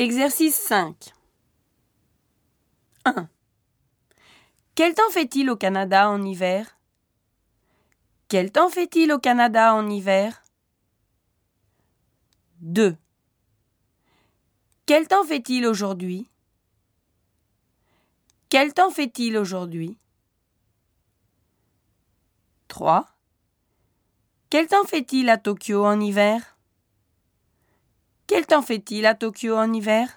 Exercice 5. 1. Quel temps fait-il au Canada en hiver? Quel temps fait-il au Canada en hiver? 2. Quel temps fait-il aujourd'hui? Quel temps fait-il aujourd'hui? 3. Quel temps fait-il à Tokyo en hiver? Temps fait-il à Tokyo en hiver?